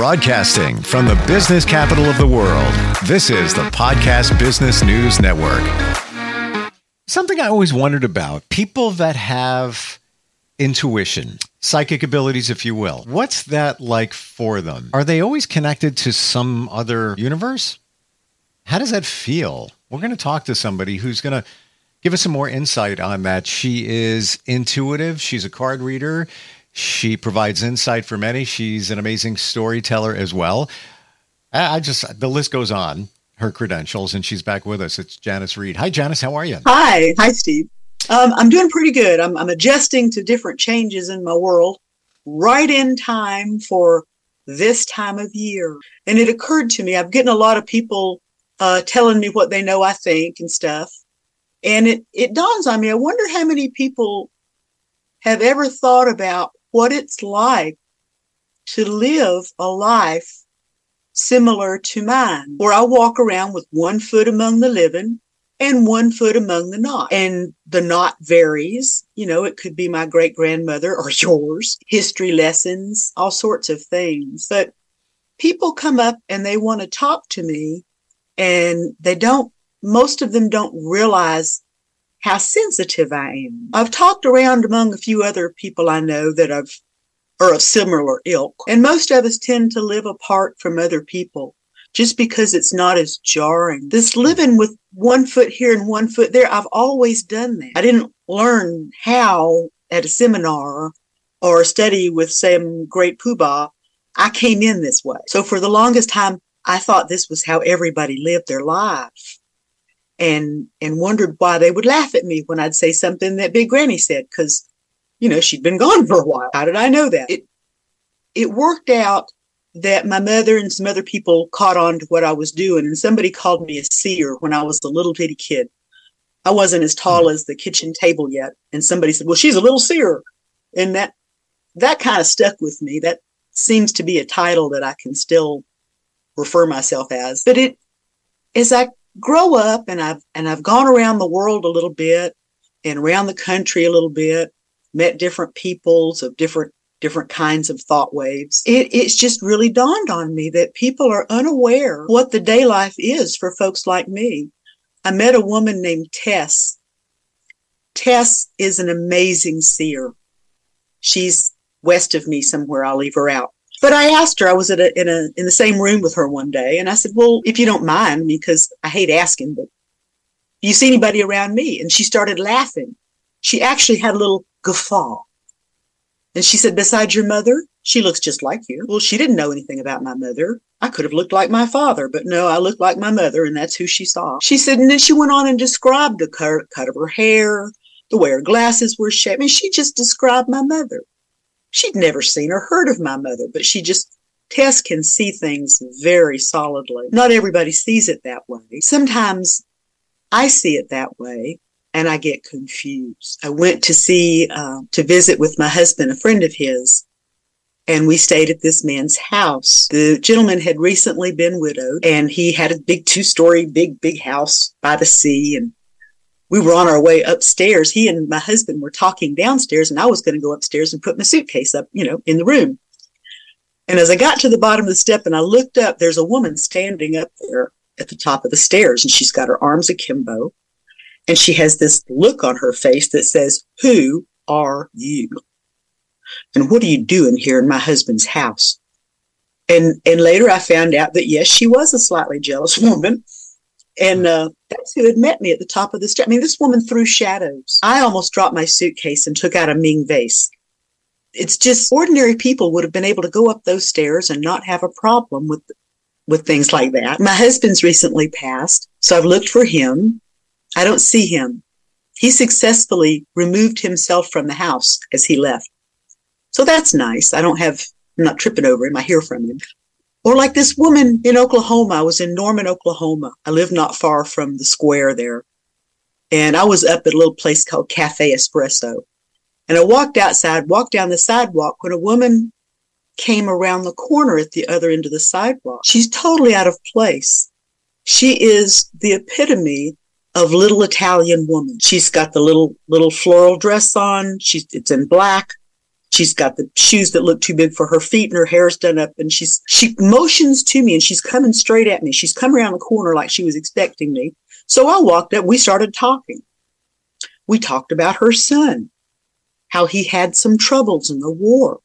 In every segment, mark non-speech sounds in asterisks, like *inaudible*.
Broadcasting from the business capital of the world, this is the Podcast Business News Network. Something I always wondered about people that have intuition, psychic abilities, if you will. What's that like for them? Are they always connected to some other universe? How does that feel? We're going to talk to somebody who's going to give us some more insight on that. She is intuitive, she's a card reader. She provides insight for many. She's an amazing storyteller as well. I just, the list goes on, her credentials, and she's back with us. It's Janis Reed. Hi, Janis. How are you? Hi. Hi, Steve. Um, I'm doing pretty good. I'm, I'm adjusting to different changes in my world right in time for this time of year. And it occurred to me, I'm getting a lot of people uh, telling me what they know I think and stuff. And it, it dawns on me, I wonder how many people have ever thought about what it's like to live a life similar to mine, where I walk around with one foot among the living and one foot among the not. And the not varies. You know, it could be my great grandmother or *laughs* yours, history lessons, all sorts of things. But people come up and they want to talk to me and they don't, most of them don't realize how sensitive I am. I've talked around among a few other people I know that have are of similar ilk, and most of us tend to live apart from other people just because it's not as jarring. This living with one foot here and one foot there, I've always done that. I didn't learn how at a seminar or a study with some great poobah. I came in this way. So for the longest time, I thought this was how everybody lived their life and and wondered why they would laugh at me when I'd say something that Big Granny said because you know she'd been gone *laughs* for a while. How did I know that? It it worked out that my mother and some other people caught on to what I was doing, and somebody called me a seer when I was a little bitty kid. I wasn't as tall hmm. as the kitchen table yet, and somebody said, "Well, she's a little seer," and that that kind of stuck with me. That seems to be a title that I can still refer myself as. But it, as I grow up and I've and I've gone around the world a little bit and around the country a little bit, met different peoples of different different kinds of thought waves. It, it's just really dawned on me that people are unaware what the day life is for folks like me. I met a woman named Tess. Tess is an amazing seer. She's west of me somewhere. I'll leave her out. But I asked her, I was a, in a, in the same room with her one day and I said, well, if you don't mind, because I hate asking, but do you see anybody around me? And she started laughing. She actually had a little guffaw. And she said, besides your mother, she looks just like you. Well, she didn't know anything about my mother. I could have looked like my father, but no, I looked like my mother, and that's who she saw. She said, and then she went on and described the cut, cut of her hair, the way her glasses were shaped. I mean, she just described my mother. She'd never seen or heard of my mother, but she just, Tess can see things very solidly. Not everybody sees it that way. Sometimes I see it that way and I get confused. I went to see, uh, to visit with my husband, a friend of his, and we stayed at this man's house. The gentleman had recently been widowed and he had a big two story, big, big house by the sea and we were on our way upstairs. He and my husband were talking downstairs, and I was going to go upstairs and put my suitcase up, you know, in the room. And as I got to the bottom of the step and I looked up, there's a woman standing up there at the top of the stairs, and she's got her arms akimbo, and she has this look on her face that says, Who are you? And what are you doing here in my husband's house? And and later I found out that yes, she was a slightly jealous *laughs* woman and uh, that's who had met me at the top of the stairs. I mean, this woman threw shadows. I almost dropped my suitcase and took out a Ming vase. It's just ordinary people would have been able to go up those stairs and not have a problem with with things like that. My husband's recently passed, so I've looked for him. I don't see him. He successfully removed himself from the house as he left. So that's nice. I don't have, I'm not tripping over him. I hear from him. Or like this woman in Oklahoma. I was in Norman, Oklahoma. I live not far from the square there. And I was up at a little place called Cafe Espresso. And I walked outside, walked down the sidewalk when a woman came around the corner at the other end of the sidewalk. She's totally out of place. She is the epitome of little Italian woman. She's got the little, little floral dress on. She's, it's in black. She's got the shoes that look too big for her feet and her hair's done up and she's, she motions to me and she's coming straight at me. She's come around the corner like she was expecting me. So I walked up. We started talking. We talked about her son, how he had some troubles in the war.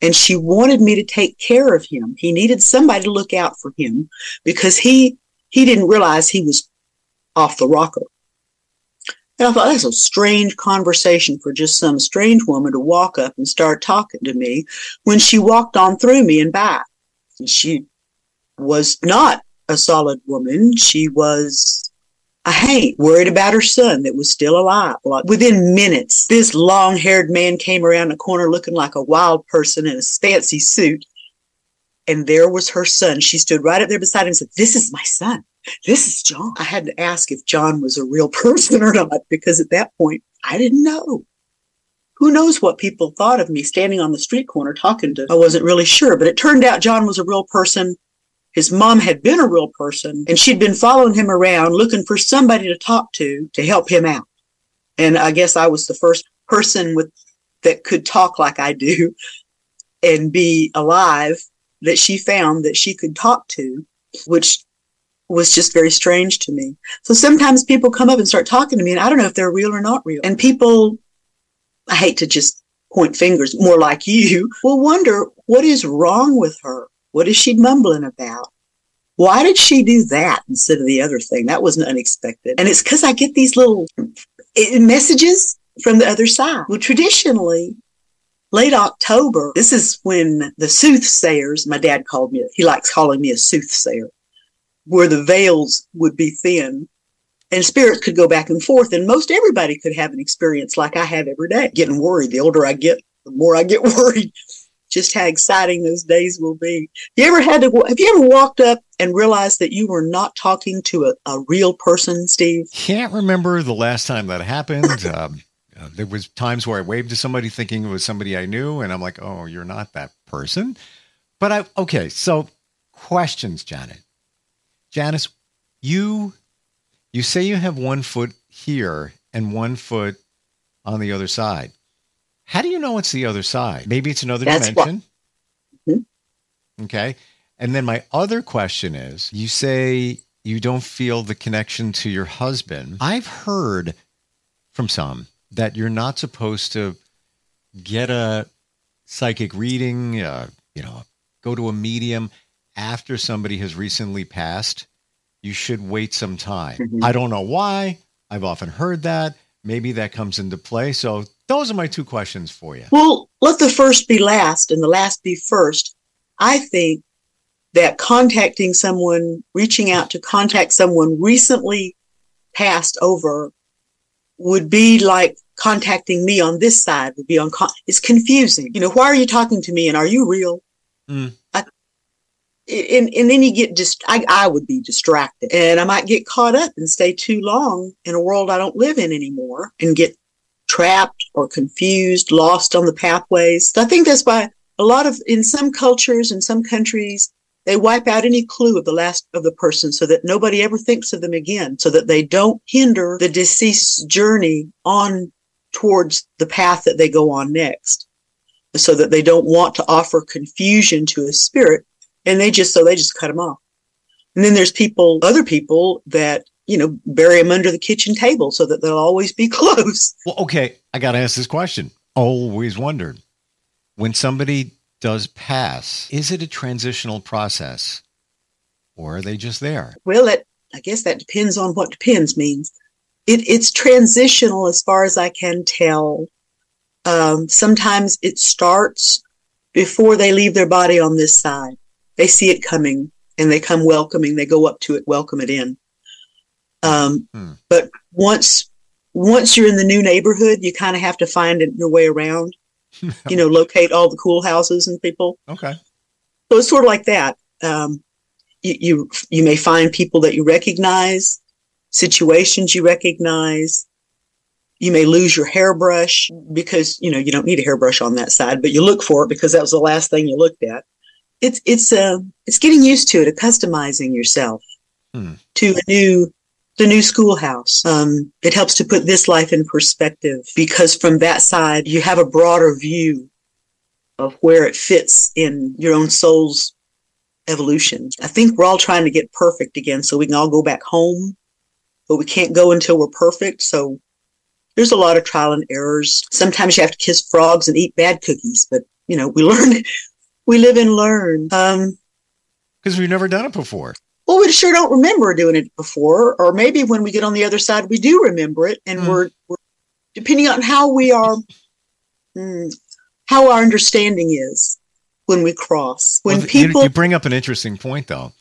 And she wanted me to take care of him. He needed somebody to look out for him because he, he didn't realize he was off the rocker. And I thought that's a strange conversation for just some strange woman to walk up and start talking to me when she walked on through me and back. She was not a solid woman. She was a haint, worried about her son that was still alive. Within minutes, this long haired man came around the corner looking like a wild person in a fancy suit. And there was her son. She stood right up there beside him and said, This is my son this is John. I had to ask if John was a real *laughs* person or not because at that point I didn't know. Who knows what people thought of me standing on the street corner talking to? I wasn't really sure, but it turned out John was a real person. His mom had been a real person and she'd been following him around looking for somebody to talk to to help him out. And I guess I was the first person with that could talk like I do *laughs* and be alive that she found that she could talk to, which was just very strange to me. So sometimes people come up and start talking to me and I don't know if they're real or not real. And people, I hate to just point fingers more like you, will wonder what is wrong with her? What is she mumbling about? Why did she do that instead of the other thing? That wasn't unexpected. And it's because I get these little eh, messages from the other side. Well, traditionally, late October, this is when the soothsayers, my dad called me, he likes calling me a soothsayer where the veils would be thin and spirits could go back and forth. And most everybody could have an experience like I have every day, getting worried. The older I get, the more I get *laughs* worried. Just how exciting those days will be. You ever had to, have you ever walked up and realized that you were not talking to a, a real person, Steve? Can't remember the last time that happened. *laughs* um, uh, there was times where I waved to somebody thinking it was somebody I knew, and I'm like, "Oh, you're not that person." But I okay. So questions, Janet. Janis, you you say you have one foot here and one foot on the other side. How do you know it's the other side? Maybe it's another That's dimension. Mm-hmm. Okay. And then my other question is you say you don't feel the connection to your husband. I've heard from some that you're not supposed to get a psychic reading, uh, you know, go to a medium after somebody has recently passed, you should wait some time. Mm-hmm. I don't know why. I've often heard that. Maybe that comes into play. So those are my two questions for you. Well, let the first be last and the last be first. I think that contacting someone, reaching out to contact someone recently passed over would be like contacting me on this side would be on con- it's confusing you know why are you talking to me and are you real mm and, and then you get just I, I would be distracted and I might get caught up and stay too long in a world I don't live in anymore and get trapped or confused, lost on the pathways. So I think that's why a lot of in some cultures in some countries they wipe out any clue of the last of the person so that nobody ever thinks of them again, so that they don't hinder the deceased's journey on towards the path that they go on next. So that they don't want to offer confusion to a spirit and they just so they just cut them off. And then there's people, other people that you know bury them under the kitchen table so that they'll always be *laughs* close. Well, okay, I got to ask this question. Always wondered when somebody does pass, is it a transitional process, or are they just there? Well, it, I guess that depends on what depends means. It, it's transitional as far as I can tell. Um, sometimes it starts before they leave their body on this side they see it coming and they come welcoming. They go up to it, welcome it in. Um, hmm. But once once you're in the new neighborhood, you kind of have to find your way around. *laughs* you know, locate all the cool houses and people. Okay. So it's sort of like that. Um, you, you you may find people that you recognize, situations you recognize. You may lose your hairbrush because you know you don't need a hairbrush on that side, but you look for it because that was the last thing you looked at it's it's uh it's getting used to it, customizing yourself hmm. to a new the new schoolhouse. Um, it helps to put this life in perspective because from that side you have a broader view of where it fits in your own soul's evolution. I think we're all trying to get perfect again so we can all go back home, but we can't go until we're perfect. So there's a lot of trial and errors. Sometimes you have to kiss frogs and eat bad cookies, but you know, we *laughs* learn, we live and learn. Um, because we've never done it before. Well, we sure don't remember doing it before, or maybe when we get on the other side, we do remember it, and mm. we're, we're, depending on how we are, mm, how our understanding is when we cross. When well, people, you, bring up an interesting point, though.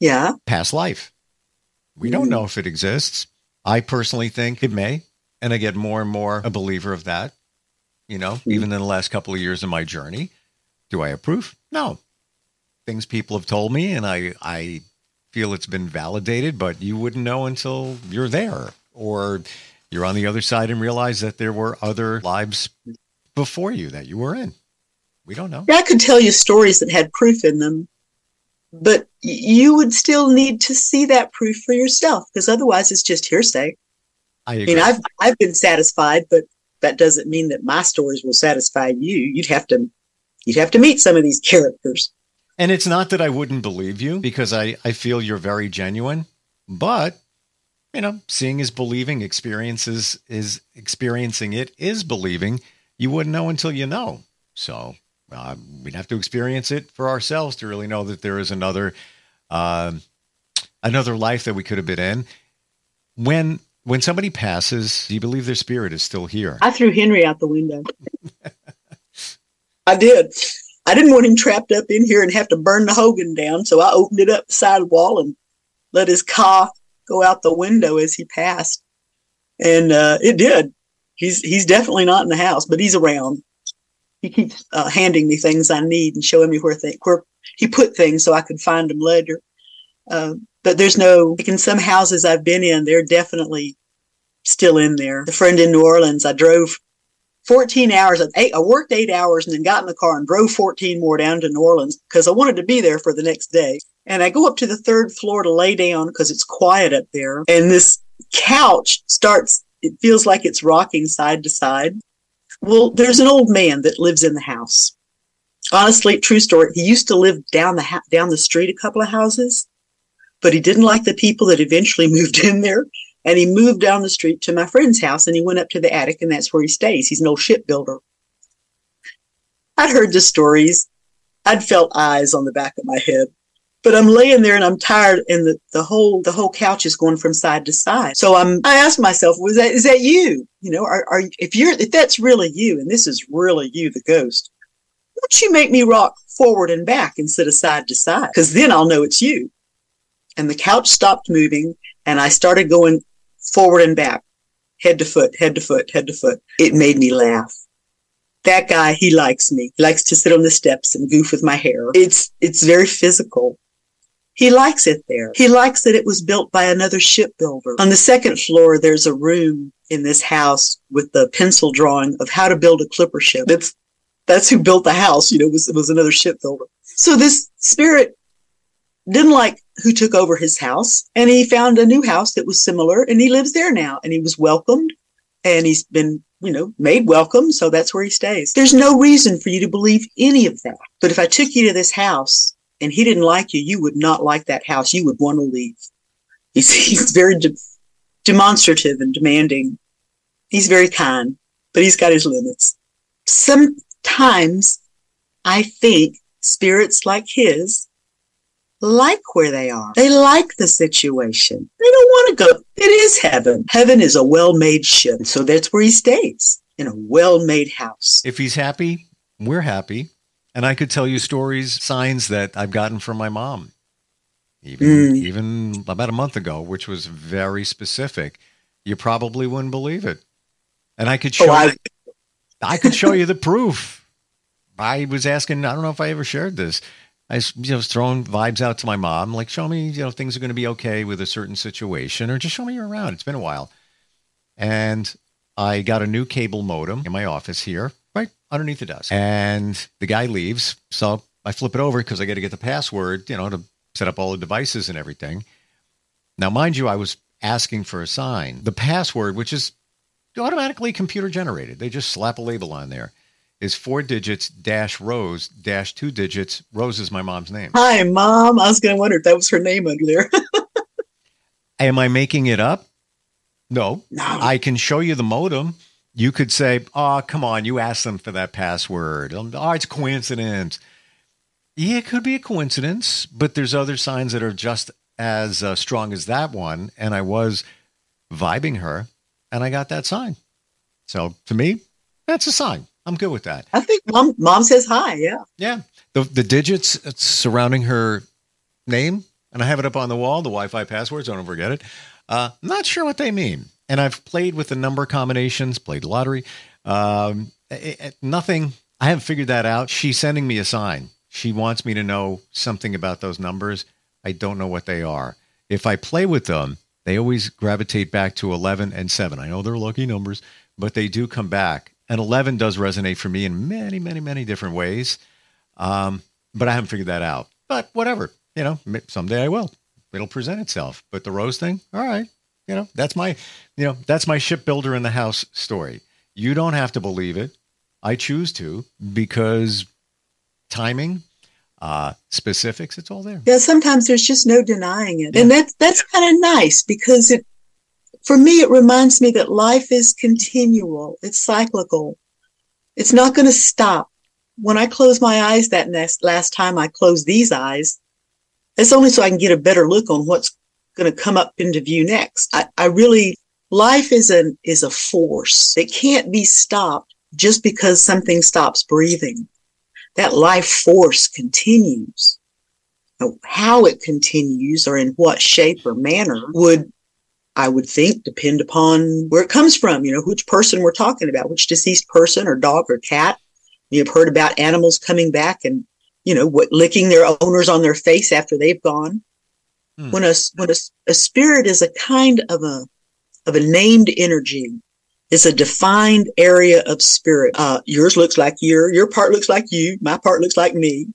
Yeah, past life. We mm. don't know if it exists. I personally think it may, and I get more and more a believer of that. You know, mm. even in the last couple of years of my journey, do I approve? No, things people have told me, and I I feel it's been validated, but you wouldn't know until you're there or you're on the other side and realize that there were other lives before you that you were in. We don't know. Yeah, I could tell you stories that had proof in them, but you would still need to see that proof for yourself because otherwise it's just hearsay. I, I mean, I've I've been satisfied, but that doesn't mean that my stories will satisfy you. You'd have to you'd have to meet some of these characters. And it's not that I wouldn't believe you because I, I feel you're very genuine, but you know, seeing is believing, experiences is experiencing it is believing. You wouldn't know until you know. So uh, we'd have to experience it for ourselves to really know that there is another uh, another life that we could have been in. When when somebody passes, do you believe their spirit is still here? I threw Henry out the window. *laughs* I did. I didn't want him trapped up in here and have to burn the Hogan down, so I opened it up the side wall and let his car go out the window as he passed. And uh, it did. He's he's definitely not in the house, but he's around. He keeps uh, handing me things I need and showing me where th- where he put things so I could find them later. Uh, but there's no like in some houses I've been in, they're definitely still in there. The friend in New Orleans, I drove 14 hours. Eight, I worked eight hours and then got in the car and drove 14 more down to New Orleans because I wanted to be there for the next day. And I go up to the third floor to lay down because it's quiet up there. And this couch starts, it feels like it's rocking side to side. Well, there's an old man that lives in the house. Honestly, true story. He used to live down the ha- down the street a couple of houses, but he didn't like the people that eventually *laughs* moved in there. And he moved down the street to my friend's house and he went up to the attic and that's where he stays. He's an old shipbuilder. I'd heard the stories. I'd felt eyes on the back of my head. But I'm laying there and I'm tired and the, the whole the whole couch is going from side to side. So I'm I asked myself, was that is that you? You know, are, are if you're if that's really you and this is really you, the ghost, won't you make me rock forward and back instead of side to side? Because then I'll know it's you. And the couch stopped moving and I started going forward and back, head to foot, head to foot, head to foot. It made me laugh. That guy, he likes me. He likes to sit on the steps and goof with my hair. It's, it's very physical. He likes it there. He likes that it was built by another shipbuilder. On the second floor, there's a room in this house with the pencil drawing of how to build a clipper ship. That's, that's who built the house, you know, was, was another shipbuilder. So this spirit didn't like who took over his house and he found a new house that was similar and he lives there now and he was welcomed and he's been you know made welcome so that's where he stays. There's no reason for you to believe any of that. But if i took you to this house and he didn't like you you would not like that house. You would want to leave. He's, he's very de- demonstrative and demanding. He's very kind but he's got his limits. Sometimes i think spirits like his like where they are. They like the situation. They don't want to go. It is heaven. Heaven is a well made ship. So that's where he stays in a well made house. If he's happy, we're happy. And I could tell you stories, signs that I've gotten from my mom, even, mm. even about a month ago, which was very specific. You probably wouldn't believe it. And I could oh, show oh, I, *laughs* I could show you the proof. I was asking, I don't know if I ever shared this. I was, you know, throwing vibes out to my mom, like, show me, you know, things are going to be okay with a certain situation, or just show me you're around. It's been a while. And I got a new cable modem in my office here, right underneath the desk. And the guy leaves. So I flip it over because I got to get the password, you know, to set up all the devices and everything. Now, mind you, I was asking for a sign. The password, which is automatically computer generated, they just slap a label on there. Is four digits dash Rose dash two digits. Rose is my mom's name. Hi, mom. I was going to wonder if that was her name under there. *laughs* Am I making it up? No. No. I can show you the modem. You could say, "Oh, come on, you asked them for that password. Oh, it's coincidence." Yeah, it could be a coincidence, but there's other signs that are just as uh, strong as that one. And I was vibing her, and I got that sign. So to me, that's a sign. I'm good with that. I think mom mom says hi. Yeah. Yeah. The the digits surrounding her name, and I have it up on the wall. The Wi-Fi passwords. Don't forget it. Uh, not sure what they mean. And I've played with the number combinations, played lottery. Um, it, it, nothing. I haven't figured that out. She's sending me a sign. She wants me to know something about those numbers. I don't know what they are. If I play with them, they always gravitate back to 11 and 7. I know they're lucky numbers, but they do come back. And 11 does resonate for me in many, many, many different ways. Um, but I haven't figured that out. But whatever, you know, someday I will. It'll present itself. But the rose thing, all right, you know, that's my, you know, that's my shipbuilder in the house story. You don't have to believe it. I choose to because timing, uh, specifics, it's all there. Yeah, sometimes there's just no denying it. Yeah. And that's that's kind of nice because it for me, it reminds me that life is continual, it's cyclical, it's not going to stop. When I close my eyes that next, last time I closed these eyes, it's only so I can get a better look on what's going to come up into view next. I, I really, life is an, is a force. It can't be stopped just because something stops breathing. That life force continues. How it continues or in what shape or manner would I would think, depend upon where it comes from, you know, which person we're talking about, which deceased person or dog or cat. You've heard about animals coming back and, you know, what licking their owners on their face after they've gone. Hmm. When a when a, a spirit is a kind of a of a named energy, it's a defined area of spirit. Uh, yours looks like your your part looks like you, my part looks like me.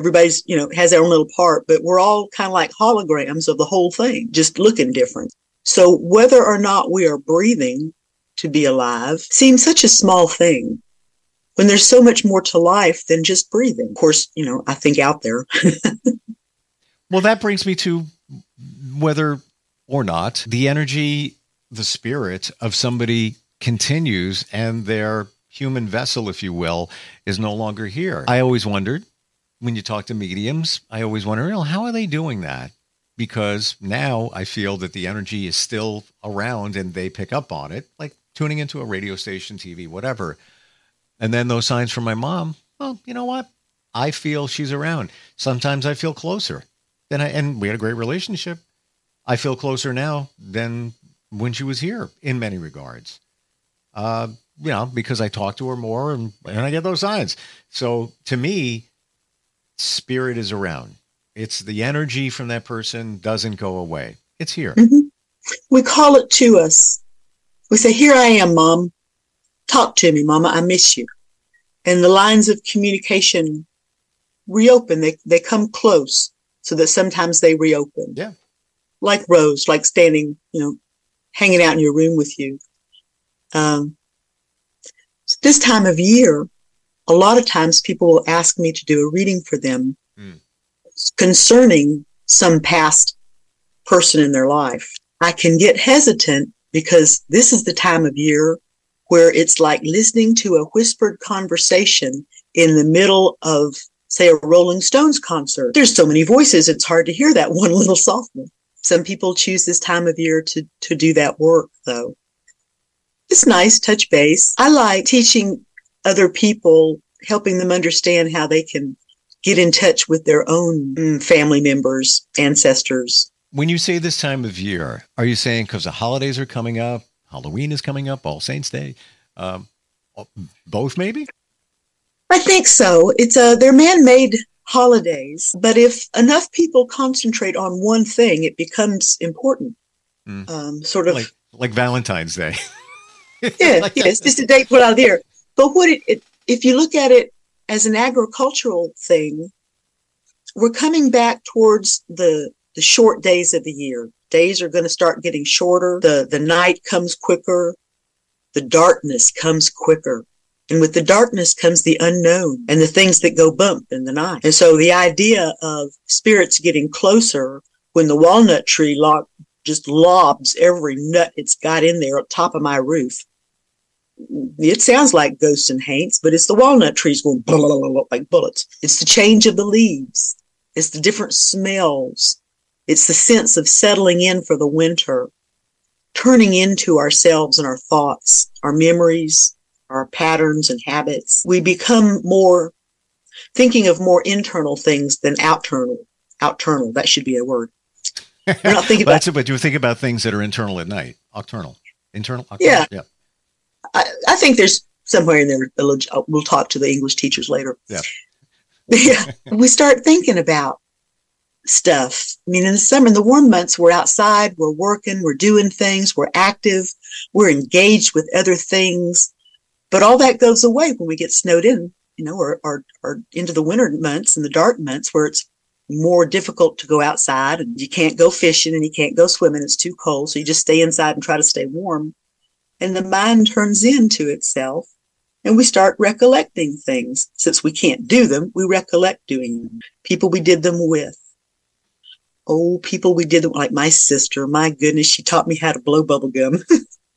Everybody's, you know, has their own little part, but we're all kind of like holograms of the whole thing, just looking different. So whether or not we are breathing to be alive seems such a small thing when there's so much more to life than just breathing. Of course, you know, I think out there. *laughs* well, that brings me to whether or not the energy, the spirit of somebody continues and their human vessel, if you will, is no longer here. I always wondered when you talk to mediums, I always wonder, well, how are they doing that? Because now I feel that the energy is still around and they pick up on it, like tuning into a radio station, TV, whatever. And then those signs from my mom, well, you know what? I feel she's around. Sometimes I feel closer. Than I, and we had a great relationship. I feel closer now than when she was here in many regards. Uh, you know, because I talk to her more and, and I get those signs. So to me, spirit is around. It's the energy from that person doesn't go away. It's here. Mm-hmm. We call it to us. We say, Here I am, mom. Talk to me, mama. I miss you. And the lines of communication reopen. They, they come close so that sometimes they reopen. Yeah. Like Rose, like standing, you know, hanging out in your room with you. Um, so this time of year, a lot of times people will ask me to do a reading for them. Mm concerning some past person in their life. I can get hesitant because this is the time of year where it's like listening to a whispered conversation in the middle of, say, a Rolling Stones concert. There's so many voices, it's hard to hear that one *laughs* little soft one. Some people choose this time of year to, to do that work, though. It's nice, touch base. I like teaching other people, helping them understand how they can get in touch with their own family members, ancestors. When you say this time of year, are you saying because the holidays are coming up, Halloween is coming up, All Saints Day, um, both maybe? I think so. It's a they're man-made holidays, but if enough people concentrate on one thing, it becomes important. Mm. Um, sort of like, like Valentine's Day. *laughs* yeah, like yes, just a date put out there. But what it, it, if you look at it as an agricultural thing, we're coming back towards the the short days of the year. Days are going to start getting shorter. The the night comes quicker. The darkness comes quicker. And with the darkness comes the unknown and the things that go bump in the night. And so the idea of spirits getting closer when the walnut tree lock just lobs every nut it's got in there on top of my roof. It sounds like ghosts and haints, but it's the walnut trees going blah, blah, blah, like bullets. It's the change of the leaves. It's the different smells. It's the sense of settling in for the winter, turning into ourselves and our thoughts, our memories, our patterns and habits. We become more thinking of more internal things than outternal. Outternal, that should be a word. We're not *laughs* thinking about, that's but you think about things that are internal at night. Nocturnal, internal. Nocturnal? Yeah, yeah. I, I, think there's somewhere in there. Uh, we'll talk to the English teachers later. Yeah. *laughs* yeah. we start thinking about stuff. I mean, in the summer, in the warm months, we're outside, we're working, we're doing things, we're active, we're engaged with other things. But all that goes away when we get snowed in, you know, or, or, or into the winter months and the dark months where it's more difficult to go outside and you can't go fishing and you can't go swimming. It's too cold. So you just stay inside and try to stay warm. And the mind turns into itself and we start recollecting things. Since we can't do them, we recollect doing them. People we did them with. Oh, people we did them like my sister. My goodness, she taught me how to blow bubble gum.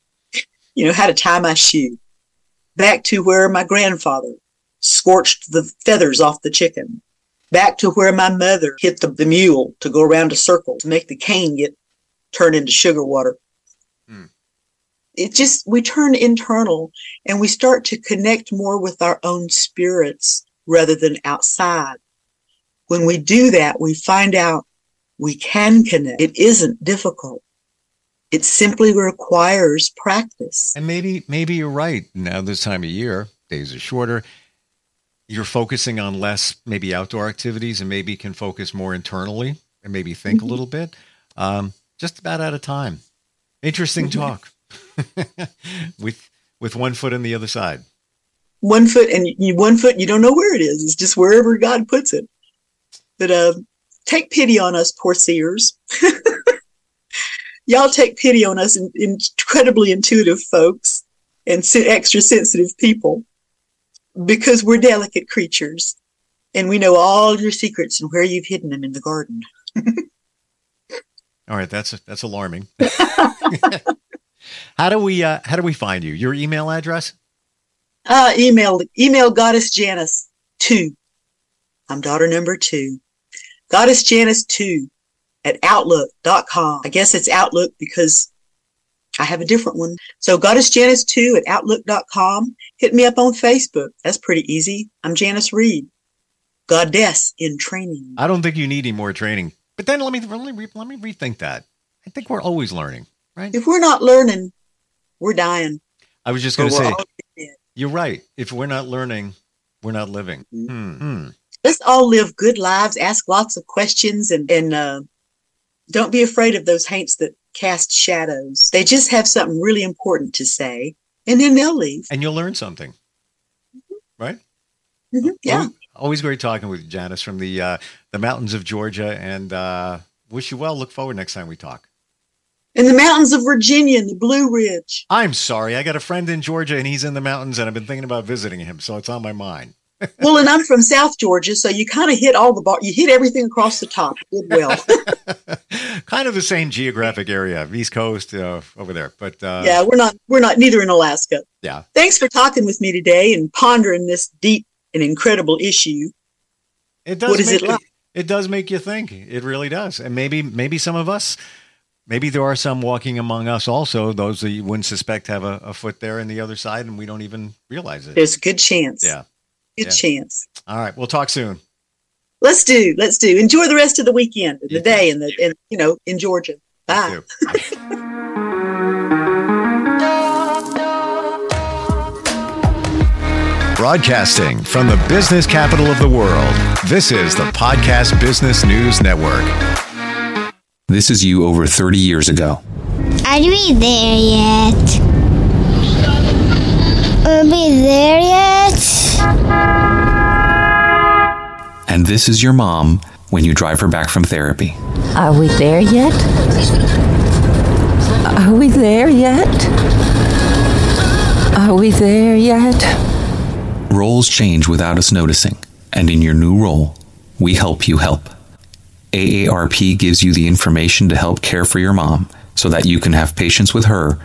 *laughs* you know, how to tie my shoe. Back to where my grandfather scorched the feathers off the chicken back to where my mother hit the, the mule to go around a circle to make the cane get turned into sugar water. It just, we turn internal and we start to connect more with our own spirits rather than outside. When we do that, we find out we can connect. It isn't difficult. It simply requires practice. And maybe, maybe you're right. Now, this time of year, days are shorter you're focusing on less maybe outdoor activities and maybe can focus more internally and maybe think mm-hmm. a little bit. Um, just about out of time. Interesting mm-hmm. talk *laughs* with with one foot on the other side. One foot and you, one foot you don't know where it is. It's just wherever God puts it. But uh, take pity on us, poor seers. *laughs* Y'all take pity on us, in, incredibly intuitive folks and extra sensitive people because we're delicate creatures and we know all your secrets and where you've hidden them in the garden. *laughs* all right, that's that's alarming. How do we uh, how do we find you? Your email address? Uh, email email goddess Janis two. I'm daughter number two. Goddess Janis two at outlook.com. I guess it's Outlook because I have a different one. So Goddess Janis 2 at outlook.com. Hit me up on Facebook. That's pretty easy. I'm Janis Reed, goddess in training. I don't think you need any more training. But then let me let me let me rethink that. I think we're always learning, right? If we're not learning, we're dying. I was just going to say, you're right. If we're not learning, we're not living. Mm-hmm. Hmm. Let's all live good lives. Ask lots of questions, and and uh, don't be afraid of those haints that cast shadows. They just have something really important to say, and then they'll leave. And you'll learn something, mm-hmm. right? Mm-hmm. Yeah. Always, always, great talking with Janis from the uh, the mountains of Georgia, and uh, wish you well. Look forward next time we talk. In the mountains of Virginia, in the Blue Ridge. I'm sorry, I got a friend in Georgia, and he's in the mountains, and I've been thinking about visiting him, so it's on my mind *laughs* well, and I'm from South Georgia, so you kind of hit all the bar. You hit everything across the top. You did well. *laughs* *laughs* kind of the same geographic area, East Coast uh, over there, but uh, yeah, we're not we're not neither in Alaska. Yeah. Thanks for talking with me today and pondering this deep and incredible issue. It does. What is it like? It, it does make you think. It really does, and maybe maybe some of us. Maybe there are some walking among us also, those that you wouldn't suspect have a, a foot there in the other side, and we don't even realize it. There's a good chance. Yeah good yeah. chance. All right, we'll talk soon. Let's do. Let's do. Enjoy the rest of the weekend, the day, and the and you know in Georgia. Bye. *laughs* Broadcasting from the business capital of the world, this is the Podcast Business News Network. This is you over 30 years ago. Are we there yet? Are we there yet? And this is your mom when you drive her back from therapy. Are we there yet? Are we there yet? Are we there yet? Roles change without us noticing, and in your new role, we help you help. AARP gives you the information to help care for your mom so that you can have patience with her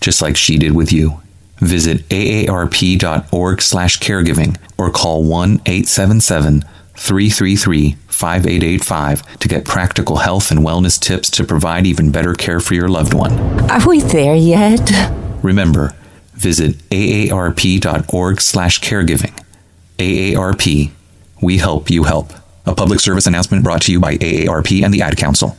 just like she did with you. Visit aarp.org/caregiving or call 1-877-333-5885 to get practical health and wellness tips to provide even better care for your loved one. Are we there yet? Remember, visit aarp.org/caregiving. AARP, we help you help. A public service announcement brought to you by AARP and the Ad Council.